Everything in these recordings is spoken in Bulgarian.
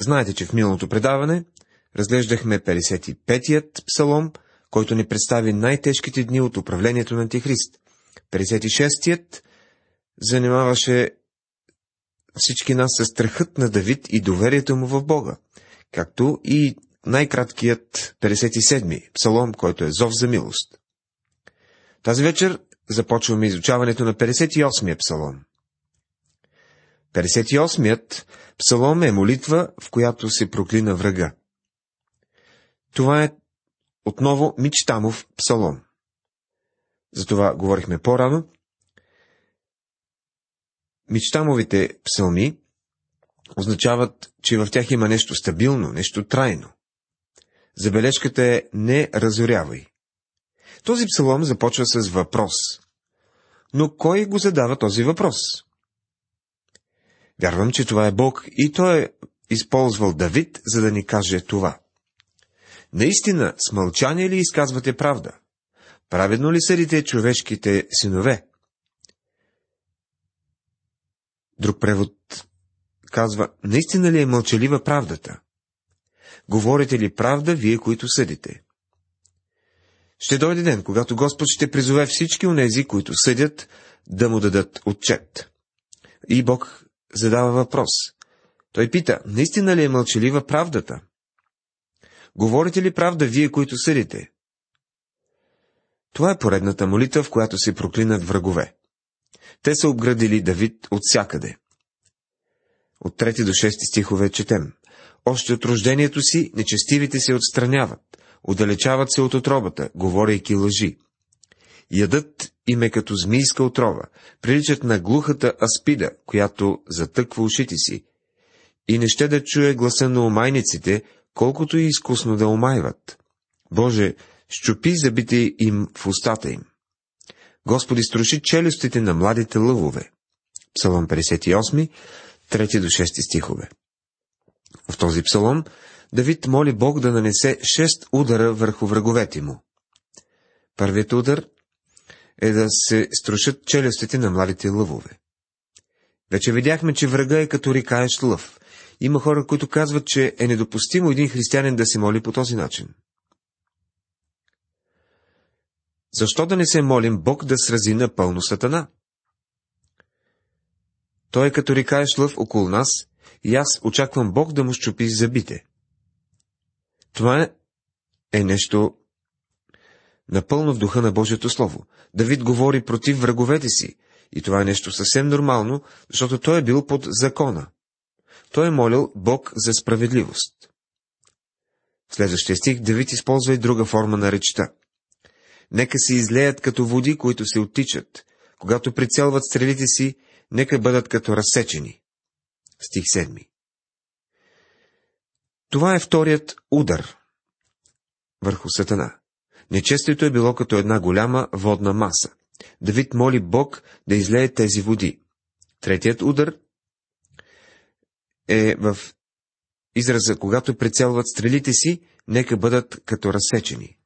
знаете, че в миналото предаване разглеждахме 55-ят псалом, който ни представи най-тежките дни от управлението на Антихрист. 56-ят занимаваше всички нас с страхът на Давид и доверието му в Бога, както и най-краткият 57-ми псалом, който е зов за милост. Тази вечер започваме изучаването на 58-я псалом. 58-ят псалом е молитва, в която се проклина врага. Това е отново Мичтамов псалом. За това говорихме по-рано. Мичтамовите псалми означават, че в тях има нещо стабилно, нещо трайно. Забележката е не разорявай. Този псалом започва с въпрос. Но кой го задава този въпрос? Вярвам, че това е Бог и той е използвал Давид, за да ни каже това. Наистина, с мълчание ли изказвате правда? Праведно ли съдите човешките синове? Друг превод казва, наистина ли е мълчалива правдата? Говорите ли правда, вие, които съдите? Ще дойде ден, когато Господ ще призове всички онези, които съдят, да му дадат отчет. И Бог задава въпрос. Той пита, наистина ли е мълчалива правдата? Говорите ли правда вие, които съдите? Това е поредната молитва, в която се проклинат врагове. Те са обградили Давид от всякъде. От 3 до 6 стихове четем. Още от рождението си нечестивите се отстраняват, отдалечават се от отробата, говорейки лъжи. Ядът им е като змийска отрова, приличат на глухата аспида, която затъква ушите си, и не ще да чуе гласа на омайниците, колкото и изкусно да омайват. Боже, щупи забите им в устата им. Господи, струши челюстите на младите лъвове. Псалом 58, 3 до 6 стихове. В този псалом Давид моли Бог да нанесе шест удара върху враговете му. Първият удар е да се струшат челюстите на младите лъвове. Вече видяхме, че врага е като рикаещ лъв. Има хора, които казват, че е недопустимо един християнин да се моли по този начин. Защо да не се молим Бог да срази напълно сатана? Той е като рикаещ лъв около нас и аз очаквам Бог да му щупи зъбите. Това е нещо напълно в духа на Божието Слово. Давид говори против враговете си, и това е нещо съвсем нормално, защото той е бил под закона. Той е молил Бог за справедливост. В следващия стих Давид използва и друга форма на речта. Нека се излеят като води, които се оттичат. Когато прицелват стрелите си, нека бъдат като разсечени. Стих 7. Това е вторият удар върху Сатана. Нечестието е било като една голяма водна маса. Давид моли Бог да излее тези води. Третият удар е в израза, когато прицелват стрелите си, нека бъдат като разсечени.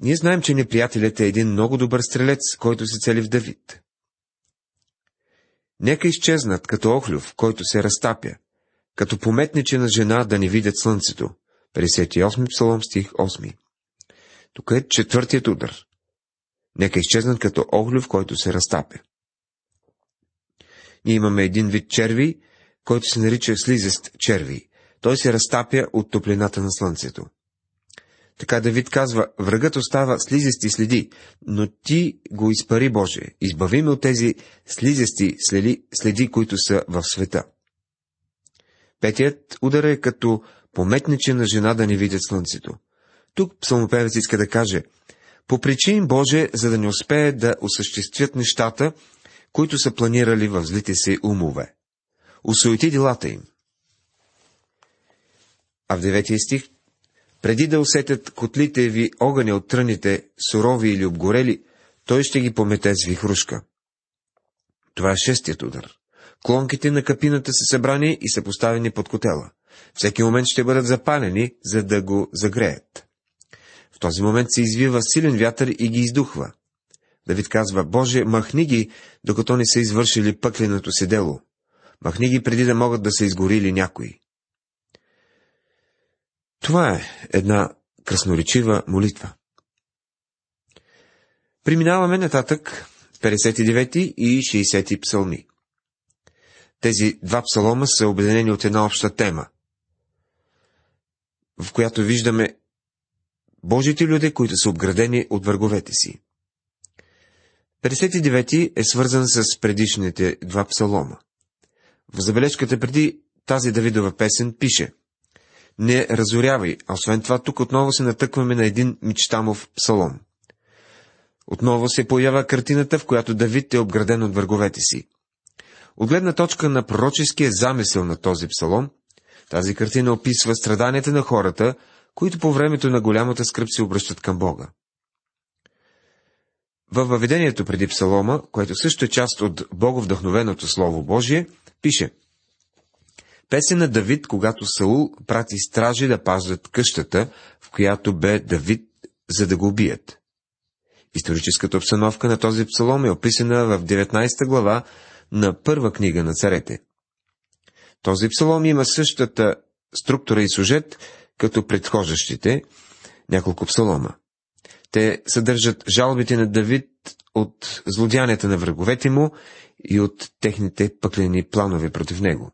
Ние знаем, че неприятелят е един много добър стрелец, който се цели в Давид. Нека изчезнат като охлюв, който се разтапя, като пометниче на жена да не видят слънцето. 58 псалом, стих 8. Тук е четвъртият удар. Нека изчезнат като охлюв, който се разтапя. Ние имаме един вид черви, който се нарича слизест черви. Той се разтапя от топлината на слънцето. Така Давид казва, врагът остава слизести следи, но ти го изпари, Боже, избави ме от тези слизести следи, следи, които са в света. Петият удар е като пометниче на жена да не видят слънцето. Тук псалмопевец иска да каже, по причин Боже, за да не успеят да осъществят нещата, които са планирали в злите си умове. Усуети делата им. А в деветия стих преди да усетят котлите ви огъня от тръните, сурови или обгорели, той ще ги помете с вихрушка. Това е шестият удар. Клонките на капината са събрани и са поставени под котела. Всеки момент ще бъдат запалени, за да го загреят. В този момент се извива силен вятър и ги издухва. Давид казва, Боже, махни ги, докато не са извършили пъкленото си дело. Махни ги преди да могат да се изгорили някои. Това е една красноречива молитва. Преминаваме нататък 59 и 60 псалми. Тези два псалома са обединени от една обща тема, в която виждаме Божите люди, които са обградени от враговете си. 59 е свързан с предишните два псалома. В забележката преди тази Давидова песен пише Не разорявай, а освен това тук отново се натъкваме на един мечтамов псалом. Отново се появява картината, в която Давид е обграден от враговете си. От гледна точка на пророческия замисъл на този псалом, тази картина описва страданията на хората, които по времето на голямата скръп се обръщат към Бога. Във въведението преди псалома, което също е част от боговдъхновеното Слово Божие, пише Песен на Давид, когато Саул прати стражи да пазят къщата, в която бе Давид, за да го убият. Историческата обстановка на този псалом е описана в 19 глава на първа книга на царете. Този псалом има същата структура и сюжет, като предхождащите няколко псалома. Те съдържат жалбите на Давид от злодянията на враговете му и от техните пъклени планове против него.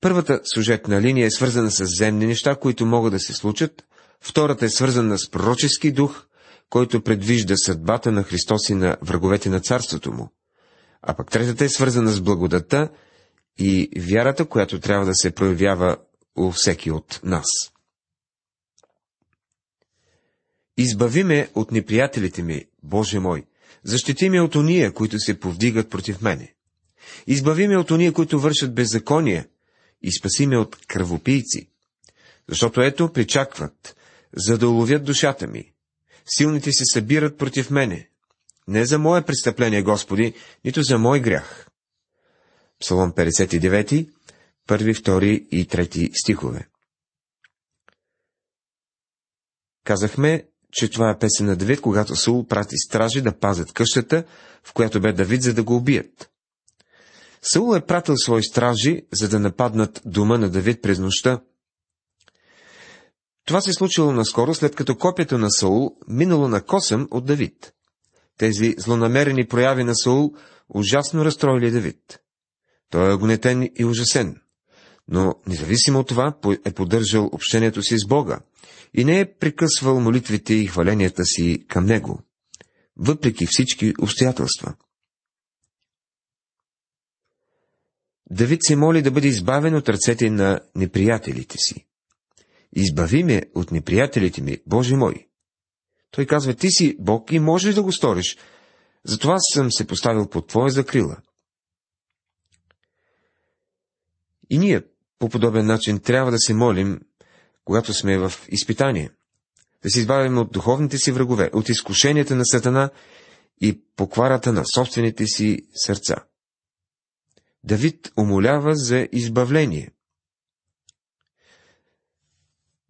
Първата сюжетна линия е свързана с земни неща, които могат да се случат, втората е свързана с пророчески дух, който предвижда съдбата на Христос и на враговете на царството му, а пък третата е свързана с благодата и вярата, която трябва да се проявява у всеки от нас. Избави ме от неприятелите ми, Боже мой, защити ме от ония, които се повдигат против мене. Избави ме от ония, които вършат беззаконие, и спаси ме от кръвопийци. Защото ето причакват, за да уловят душата ми. Силните се събират против мене. Не за мое престъпление, Господи, нито за мой грях. Псалом 59, първи, втори и трети стихове. Казахме, че това е песен на Давид, когато Саул прати стражи да пазят къщата, в която бе Давид, за да го убият. Саул е пратил свои стражи, за да нападнат дома на Давид през нощта. Това се случило наскоро, след като копието на Саул минало на косъм от Давид. Тези злонамерени прояви на Саул ужасно разстроили Давид. Той е гонетен и ужасен, но независимо от това е поддържал общението си с Бога и не е прекъсвал молитвите и хваленията си към Него, въпреки всички обстоятелства. Давид се моли да бъде избавен от ръцете на неприятелите си. Избави ме от неприятелите ми, Боже мой. Той казва, ти си Бог и можеш да го сториш. Затова съм се поставил под Твоя закрила. И ние по подобен начин трябва да се молим, когато сме в изпитание, да се избавим от духовните си врагове, от изкушенията на Сатана и покварата на собствените си сърца. Давид умолява за избавление.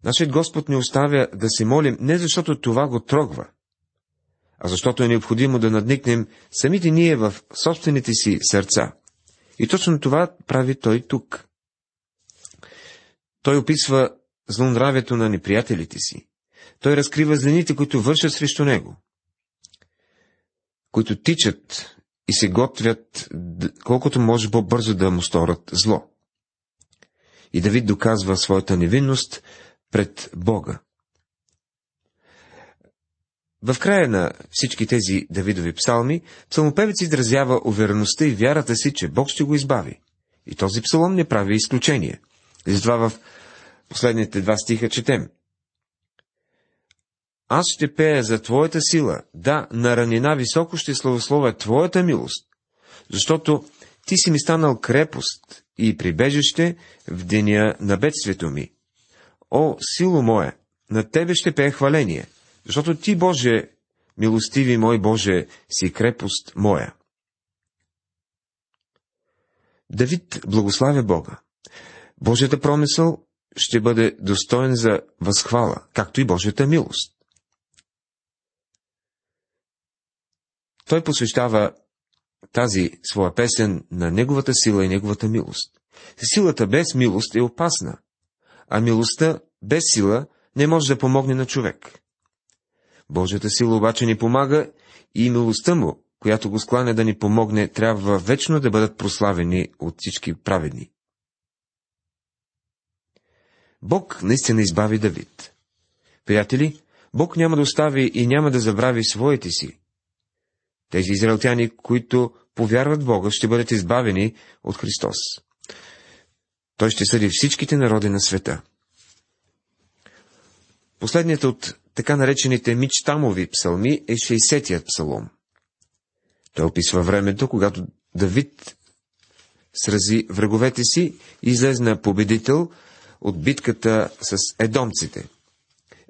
Нашият Господ ни оставя да се молим не защото това го трогва, а защото е необходимо да надникнем самите ние в собствените си сърца. И точно това прави той тук. Той описва злонравието на неприятелите си. Той разкрива злените, които вършат срещу него, които тичат и се готвят колкото може по-бързо да му сторят зло. И Давид доказва своята невинност пред Бога. В края на всички тези Давидови псалми, псалмопевец изразява увереността и вярата си, че Бог ще го избави. И този псалом не прави изключение. И затова в последните два стиха четем. Аз ще пея за Твоята сила, да, на ранина високо ще славословя Твоята милост, защото Ти си ми станал крепост и прибежище в деня на бедствието ми. О, сило мое, на Тебе ще пее хваление, защото Ти, Боже, милостиви мой Боже, си крепост моя. Давид благославя Бога. Божията промисъл ще бъде достоен за възхвала, както и Божията милост. Той посвещава тази своя песен на неговата сила и неговата милост. Силата без милост е опасна, а милостта без сила не може да помогне на човек. Божията сила обаче ни помага и милостта му, която го скланя да ни помогне, трябва вечно да бъдат прославени от всички праведни. Бог наистина избави Давид. Приятели, Бог няма да остави и няма да забрави своите си. Тези израелтяни, които повярват Бога, ще бъдат избавени от Христос. Той ще съди всичките народи на света. Последният от така наречените мичтамови псалми е 60-тият псалом. Той описва времето, когато Давид срази враговете си и излезна победител от битката с едомците.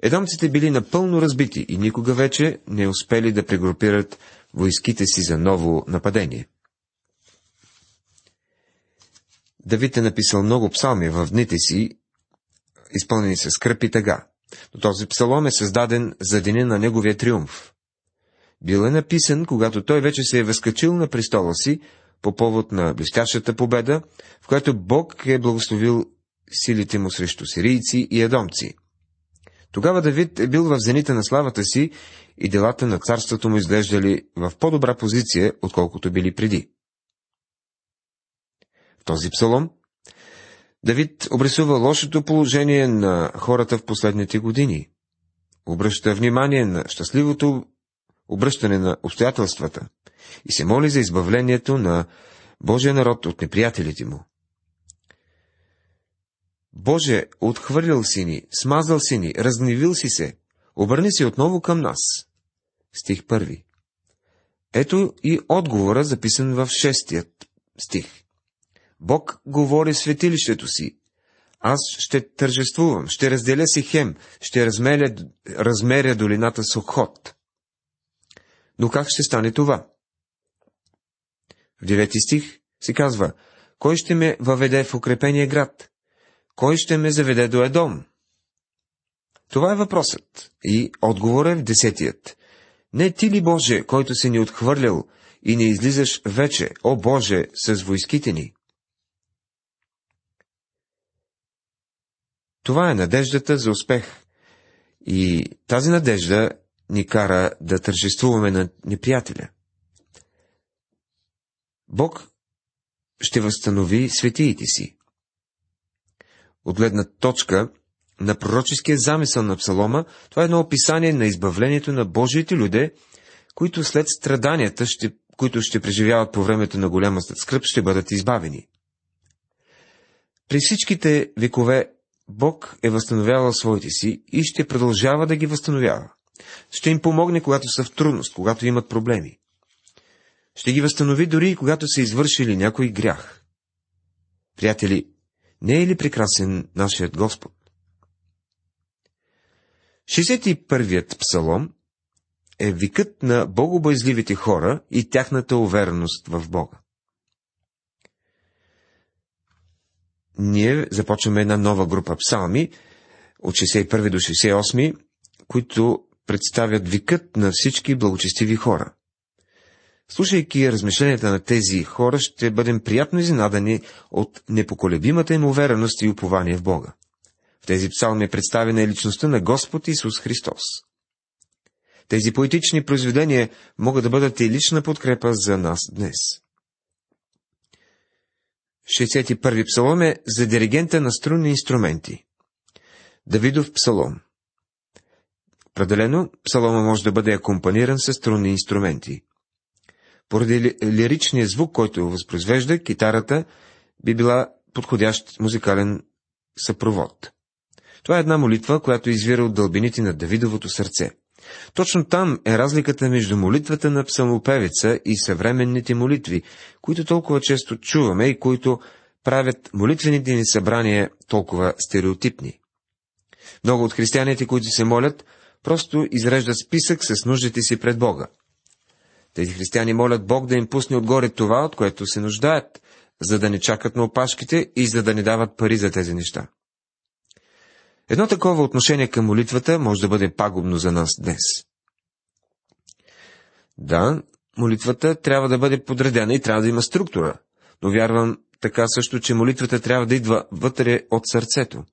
Едомците били напълно разбити и никога вече не успели да прегрупират войските си за ново нападение. Давид е написал много псалми в дните си, изпълнени с скръп и тъга, но този псалом е създаден за деня на неговия триумф. Бил е написан, когато той вече се е възкачил на престола си по повод на блестящата победа, в която Бог е благословил силите му срещу сирийци и едомци. Тогава Давид е бил в зените на славата си и делата на царството му изглеждали в по-добра позиция, отколкото били преди. В този псалом Давид обрисува лошото положение на хората в последните години. Обръща внимание на щастливото обръщане на обстоятелствата и се моли за избавлението на Божия народ от неприятелите му. Боже, отхвърлял си ни, смазал си ни, разгневил си се, обърни се отново към нас. Стих първи. Ето и отговора, записан в шестият стих. Бог говори светилището си. Аз ще тържествувам, ще разделя си хем, ще размеря, размеря долината с охот. Но как ще стане това? В девети стих се казва, кой ще ме въведе в укрепения град? Кой ще ме заведе до Едом? Това е въпросът. И отговор е в десетият. Не ти ли, Боже, който си ни отхвърлял и не излизаш вече, о Боже, с войските ни? Това е надеждата за успех. И тази надежда ни кара да тържествуваме на неприятеля. Бог ще възстанови светиите си. От гледна точка на пророческия замисъл на Псалома, това е едно описание на избавлението на Божиите люде, които след страданията, ще, които ще преживяват по времето на голяма скръп, ще бъдат избавени. При всичките векове Бог е възстановявал своите си и ще продължава да ги възстановява. Ще им помогне, когато са в трудност, когато имат проблеми. Ще ги възстанови дори и когато са извършили някой грях. Приятели, не е ли прекрасен нашият Господ? 61-ият псалом е викът на богобоязливите хора и тяхната увереност в Бога. Ние започваме една нова група псалми от 61 до 68, които представят викът на всички благочестиви хора. Слушайки размишленията на тези хора, ще бъдем приятно изненадани от непоколебимата им увереност и упование в Бога. В тези псалми е представена и личността на Господ Исус Христос. Тези поетични произведения могат да бъдат и лична подкрепа за нас днес. 61-и псалом е за диригента на струнни инструменти. Давидов псалом. Определено, псалома може да бъде акомпаниран с струнни инструменти. Поради лиричния звук, който възпроизвежда, китарата би била подходящ музикален съпровод. Това е една молитва, която извира от дълбините на Давидовото сърце. Точно там е разликата между молитвата на псалмопевица и съвременните молитви, които толкова често чуваме и които правят молитвените ни събрания толкова стереотипни. Много от християните, които се молят, просто изреждат списък с нуждите си пред Бога. Тези християни молят Бог да им пусне отгоре това, от което се нуждаят, за да не чакат на опашките и за да не дават пари за тези неща. Едно такова отношение към молитвата може да бъде пагубно за нас днес. Да, молитвата трябва да бъде подредена и трябва да има структура, но вярвам така също, че молитвата трябва да идва вътре от сърцето.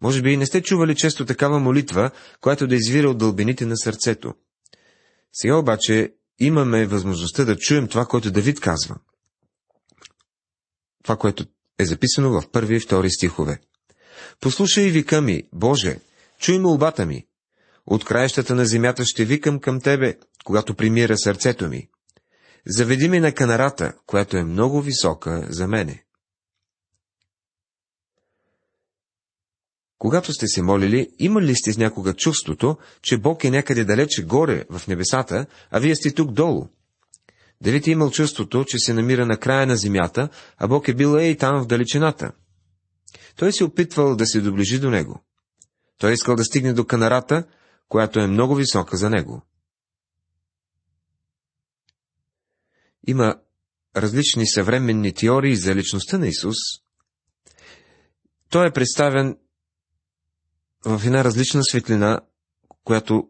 Може би и не сте чували често такава молитва, която да извира от дълбините на сърцето. Сега обаче имаме възможността да чуем това, което Давид казва. Това, което е записано в първи и втори стихове. Послушай вика ми, Боже, чуй молбата ми. От краищата на земята ще викам към Тебе, когато примира сърцето ми. Заведи ми на канарата, която е много висока за мене. Когато сте се молили, имали ли сте някога чувството, че Бог е някъде далече горе в небесата, а вие сте тук долу? Давид е имал чувството, че се намира на края на земята, а Бог е бил ей там в далечината. Той се опитвал да се доближи до него. Той е искал да стигне до канарата, която е много висока за него. Има различни съвременни теории за личността на Исус. Той е представен в една различна светлина, която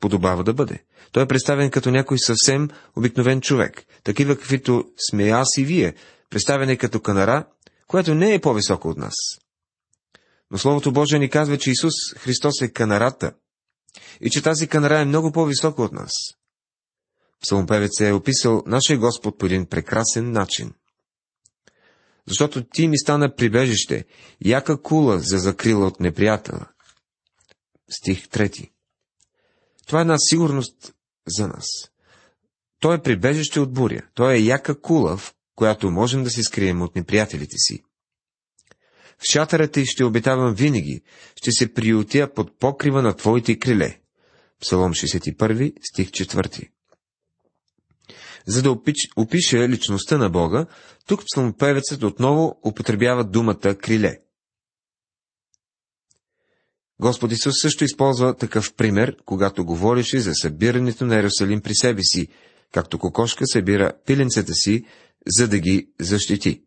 подобава да бъде. Той е представен като някой съвсем обикновен човек, такива каквито сме аз и вие, представен е като канара, която не е по-висока от нас. Но Словото Божие ни казва, че Исус Христос е канарата и че тази канара е много по-висока от нас. Псалмопевец е описал нашия Господ по един прекрасен начин. Защото ти ми стана прибежище, яка кула за закрила от неприятела. Стих 3. Това е една сигурност за нас. Той е прибежище от буря. Той е яка кула, в която можем да се скрием от неприятелите си. В шатърата ти ще обитавам винаги, ще се приютя под покрива на Твоите криле. Псалом 61, стих 4. За да опиш, опише личността на Бога, тук псалмопевецът отново употребява думата криле. Господ Исус също използва такъв пример, когато говореше за събирането на Иерусалим при себе си, както кокошка събира пиленцата си, за да ги защити.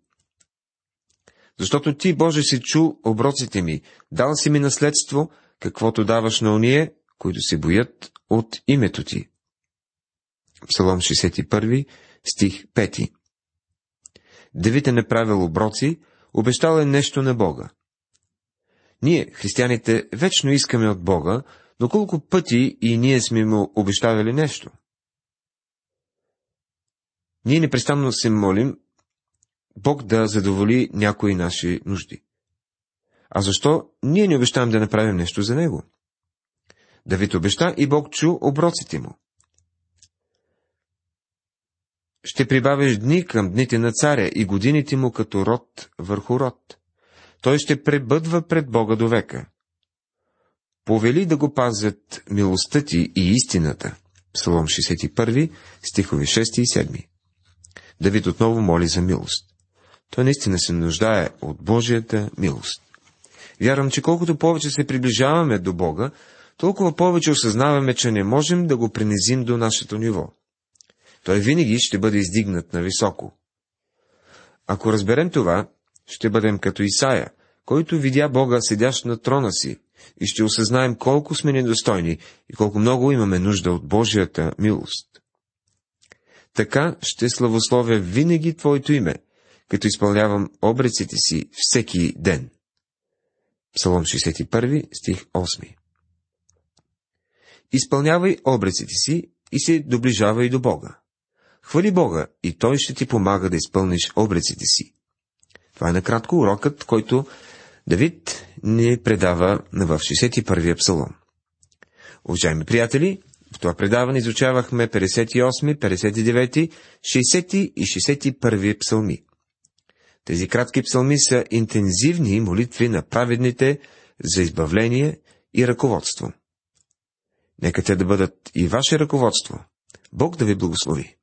Защото ти, Боже, си чул оброците ми, дал си ми наследство, каквото даваш на оние, които се боят от името ти. Псалом 61, стих 5 Давид е направил оброци, обещал е нещо на Бога. Ние, християните, вечно искаме от Бога, но колко пъти и ние сме му обещавали нещо? Ние непрестанно се молим Бог да задоволи някои наши нужди. А защо ние не обещаваме да направим нещо за Него? Давид обеща и Бог чу оброците му. Ще прибавиш дни към дните на царя и годините му като род върху род. Той ще пребъдва пред Бога до века. Повели да го пазят милостта ти и истината. Псалом 61, стихови 6 и 7. Давид отново моли за милост. Той наистина се нуждае от Божията милост. Вярвам, че колкото повече се приближаваме до Бога, толкова повече осъзнаваме, че не можем да го принизим до нашето ниво. Той винаги ще бъде издигнат на високо. Ако разберем това, ще бъдем като Исаия, който видя Бога седящ на трона си, и ще осъзнаем колко сме недостойни и колко много имаме нужда от Божията милост. Така ще славословя винаги Твоето име, като изпълнявам обреците си всеки ден. Псалом 61, стих 8 Изпълнявай обреците си и се доближавай до Бога. Хвали Бога и Той ще ти помага да изпълниш обреците си. Това е накратко урокът, който Давид ни предава в 61-я псалом. Уважаеми приятели, в това предаване изучавахме 58, 59, 60 и 61 псалми. Тези кратки псалми са интензивни молитви на праведните за избавление и ръководство. Нека те да бъдат и ваше ръководство. Бог да ви благослови.